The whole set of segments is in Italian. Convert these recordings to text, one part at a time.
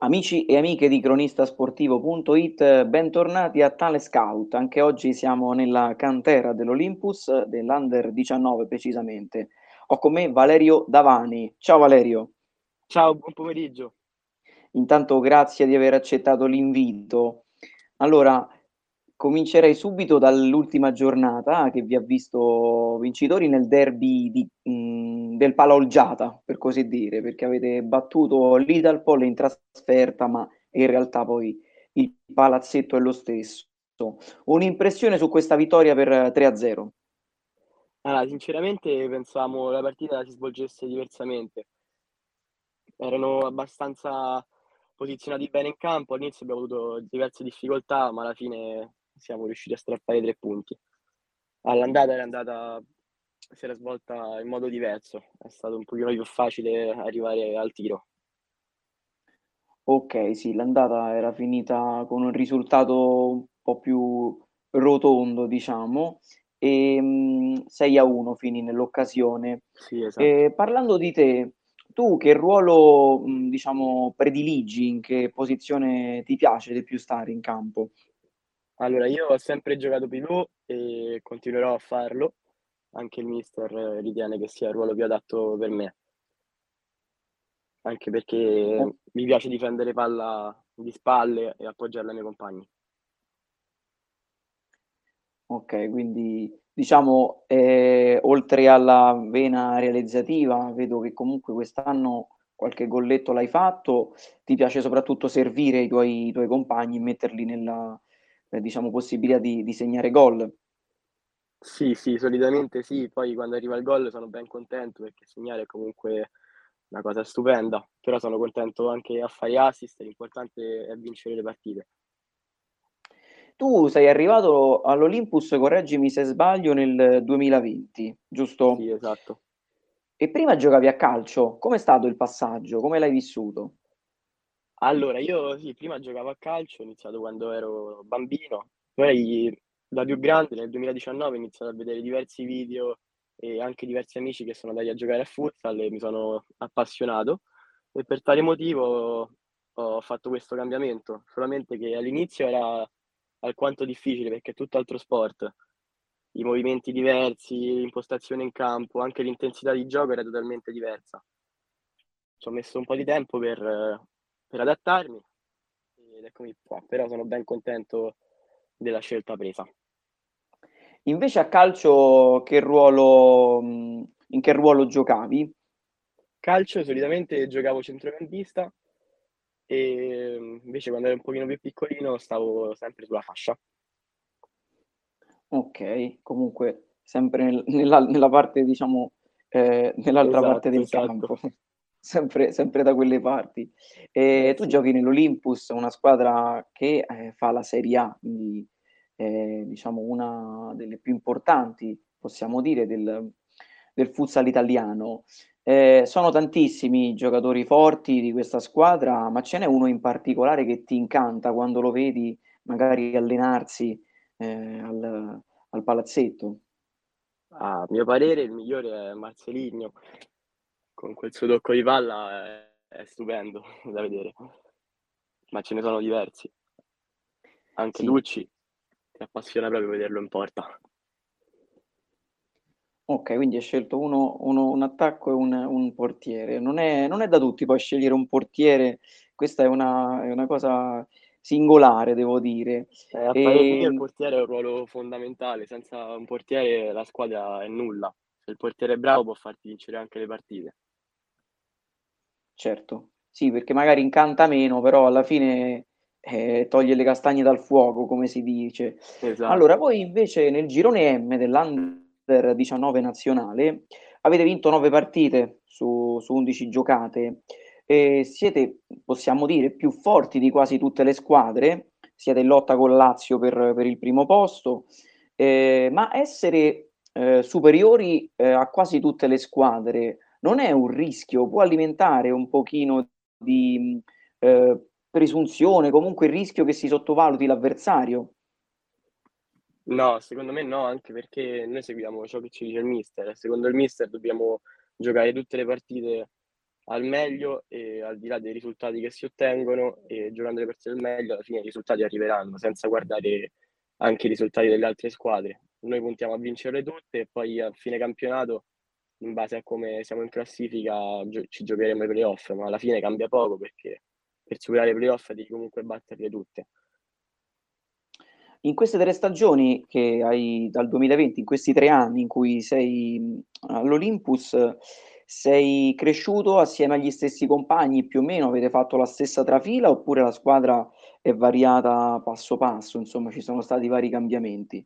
Amici e amiche di cronistasportivo.it, bentornati a Tale Scout. Anche oggi siamo nella cantera dell'Olympus, dell'Under 19 precisamente. Ho con me Valerio Davani. Ciao Valerio. Ciao, buon pomeriggio. Intanto grazie di aver accettato l'invito. Allora, comincerei subito dall'ultima giornata che vi ha visto vincitori nel derby di, mh, del Palaolgiata, per così dire, perché avete battuto l'Idalpol in trasferta, ma in realtà poi il palazzetto è lo stesso. Un'impressione su questa vittoria per 3-0? Allora, sinceramente pensavamo la partita si svolgesse diversamente. Erano abbastanza posizionati bene in campo, all'inizio abbiamo avuto diverse difficoltà, ma alla fine siamo riusciti a strappare tre punti. All'andata era andata, si era svolta in modo diverso, è stato un pochino più facile arrivare al tiro. Ok, sì, l'andata era finita con un risultato un po' più rotondo, diciamo, e mh, 6 a 1 finì nell'occasione. Sì, esatto. E parlando di te, tu che ruolo, mh, diciamo, prediligi, in che posizione ti piace di più stare in campo? Allora, io ho sempre giocato pivot e continuerò a farlo. Anche il mister ritiene che sia il ruolo più adatto per me. Anche perché mi piace difendere palla di spalle e appoggiarla ai miei compagni. Ok, quindi diciamo, eh, oltre alla vena realizzativa, vedo che comunque quest'anno qualche golletto l'hai fatto, ti piace soprattutto servire i tuoi, i tuoi compagni e metterli nella, eh, diciamo, possibilità di, di segnare gol. Sì, sì, solitamente sì, poi quando arriva il gol sono ben contento perché segnare è comunque una cosa stupenda, però sono contento anche a fare assist, l'importante è vincere le partite. Tu sei arrivato all'Olympus, correggimi se sbaglio, nel 2020, giusto? Sì, esatto. E prima giocavi a calcio, com'è stato il passaggio? Come l'hai vissuto? Allora, io sì, prima giocavo a calcio, ho iniziato quando ero bambino, poi da più grande nel 2019 ho iniziato a vedere diversi video e anche diversi amici che sono andati a giocare a futsal e mi sono appassionato e per tale motivo ho fatto questo cambiamento, solamente che all'inizio era alquanto difficile perché è tutt'altro sport. I movimenti diversi, l'impostazione in campo, anche l'intensità di gioco era totalmente diversa. Ci ho messo un po' di tempo per, per adattarmi ed eccomi qua, però sono ben contento della scelta presa. Invece a calcio che ruolo, in che ruolo giocavi? Calcio solitamente giocavo centrocampista e invece quando ero un pochino più piccolino stavo sempre sulla fascia. Ok, comunque sempre nel- nella, nella parte, diciamo, eh, nell'altra parte Esatto, del esatto. campo, sempre, sempre da quelle parti. E Eh tu giochi nell'Olympus, una squadra che eh, fa la Serie A, quindi eh, diciamo una delle più importanti, possiamo dire, del, del futsal italiano. Eh, sono tantissimi i giocatori forti di questa squadra, ma ce n'è uno in particolare che ti incanta quando lo vedi magari allenarsi eh, al, al palazzetto. A mio parere il migliore è Marcelinho, con quel suo tocco di palla è, è stupendo da vedere, ma ce ne sono diversi. Anche Sì. Lucci, ti appassiona proprio vederlo in porta. Ok, quindi hai scelto uno, uno- un attacco e un, un portiere. Non è, non è da tutti poi scegliere un portiere, questa è una, è una cosa singolare, devo dire. Eh, a mio il E, portiere ha un ruolo fondamentale, senza un portiere la squadra è nulla. Se il portiere è bravo può farti vincere anche le partite. certo, sì, perché magari incanta meno, però alla fine eh, toglie le castagne dal fuoco, come si dice. Allora, Esatto. voi invece nel girone M dell'Under 19 nazionale avete vinto 9 partite su, su 11 giocate e siete, possiamo dire, più forti di quasi tutte le squadre, siete in lotta con Lazio per, per il primo posto, eh, ma essere eh, superiori eh, a quasi tutte le squadre non è un rischio, può alimentare un pochino di eh, presunzione, comunque il rischio che si sottovaluti l'avversario. No, secondo me no, anche perché noi seguiamo ciò che ci dice il mister. Secondo il mister dobbiamo giocare tutte le partite al meglio e al di là dei risultati che si ottengono e giocando le partite al meglio alla fine i risultati arriveranno senza guardare anche i risultati delle altre squadre. Noi puntiamo a vincerle tutte e poi a fine campionato in base a come siamo in classifica ci giocheremo i playoff, ma alla fine cambia poco perché per superare i playoff devi comunque batterle tutte. In queste tre stagioni che hai dal 2020, in questi tre anni in cui sei all'Olympus, sei cresciuto assieme agli stessi compagni, più o meno avete fatto la stessa trafila oppure la squadra è variata passo passo, insomma ci sono stati vari cambiamenti?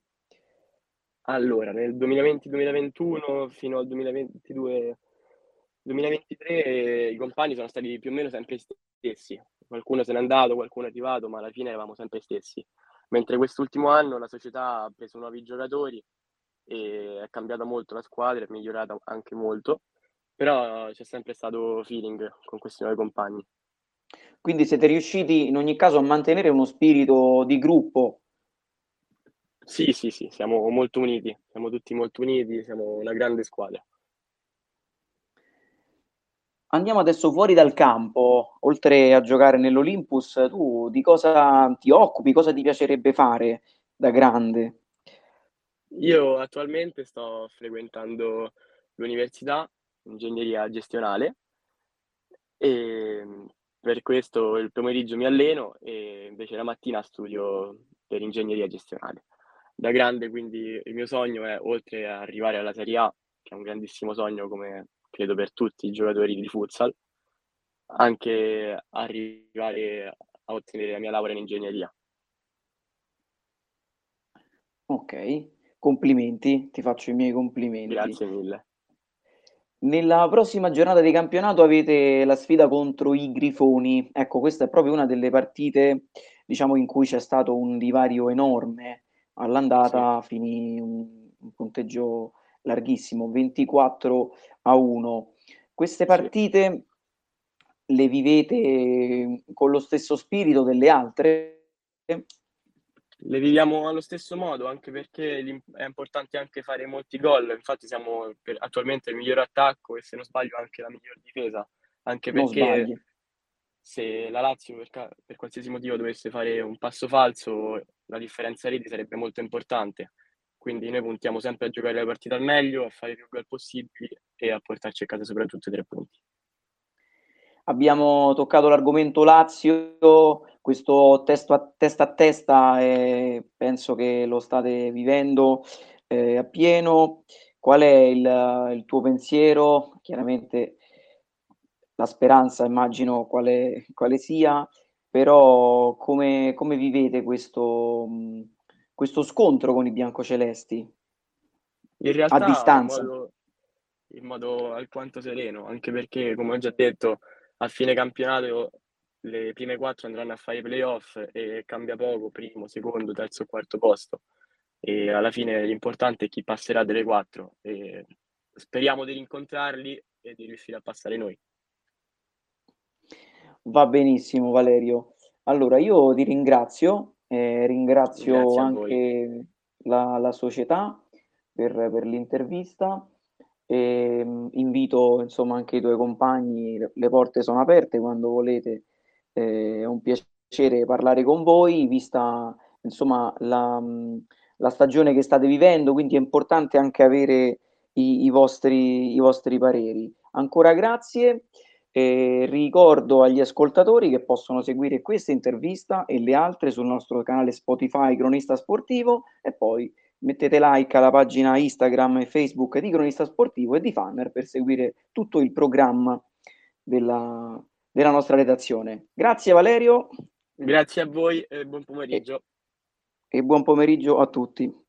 Allora, nel 2020-2021 fino al 2022-2023 i compagni sono stati più o meno sempre gli stessi. Qualcuno se n'è andato, qualcuno è arrivato, ma alla fine eravamo sempre gli stessi. Mentre quest'ultimo anno la società ha preso nuovi giocatori e è cambiata molto la squadra, è migliorata anche molto, però c'è sempre stato feeling con questi nuovi compagni. Quindi siete riusciti in ogni caso a mantenere uno spirito di gruppo sì, sì, sì, siamo molto uniti, siamo tutti molto uniti, siamo una grande squadra. Andiamo adesso fuori dal campo, oltre a giocare nell'Olympus, tu di cosa ti occupi, cosa ti piacerebbe fare da grande? Io attualmente sto frequentando l'università, ingegneria gestionale, e per questo il pomeriggio mi alleno e invece la mattina studio per ingegneria gestionale da grande, quindi il mio sogno è, oltre a arrivare alla Serie A, che è un grandissimo sogno come credo per tutti i giocatori di futsal, anche arrivare a ottenere la mia laurea in ingegneria. Ok, complimenti, ti faccio i miei complimenti. Grazie mille. Nella prossima giornata di campionato avete la sfida contro i Grifoni. Ecco, questa è proprio una delle partite, diciamo, in cui c'è stato un divario enorme all'andata sì. finì un, un, punteggio larghissimo, 24 a 1. Queste partite sì. le vivete con lo stesso spirito delle altre? Le viviamo allo stesso modo, anche perché è importante anche fare molti gol. Infatti siamo attualmente il miglior attacco e se non sbaglio anche la miglior difesa, anche perché se la Lazio per, per, qualsiasi motivo dovesse fare un passo falso, la differenza reti sarebbe molto importante. Quindi noi puntiamo sempre a giocare le partite al meglio, a fare più gol possibili e a portarci a casa soprattutto i tre punti. Abbiamo toccato l'argomento Lazio, questo testo a testa a testa eh, penso che lo state vivendo eh, a pieno. Qual è il, il tuo pensiero? Chiaramente la speranza immagino quale, quale sia, però come, come vivete questo, questo, scontro con i biancocelesti? In realtà a distanza. In modo, in modo alquanto sereno, anche perché come ho già detto a fine campionato le prime quattro andranno a fare i playoff e cambia poco, primo, secondo, terzo, quarto posto. E alla fine l'importante è chi passerà delle quattro. E speriamo di rincontrarli e di riuscire a passare noi. Va benissimo Valerio. Allora io ti ringrazio, eh, ringrazio anche la, la, società per, per l'intervista e mm, invito insomma anche i tuoi compagni, le, porte sono aperte quando volete, eh, è un piacere parlare con voi, vista insomma la, mm, la stagione che state vivendo, quindi è importante anche avere i, i, vostri, i vostri pareri. Ancora grazie. E ricordo agli ascoltatori che possono seguire questa intervista e le altre sul nostro canale Spotify Cronista Sportivo e poi mettete like alla pagina Instagram e Facebook di Cronista Sportivo e di Fanner per seguire tutto il programma della, della nostra redazione. Grazie Valerio. Grazie a voi e buon pomeriggio. E, e buon pomeriggio a tutti.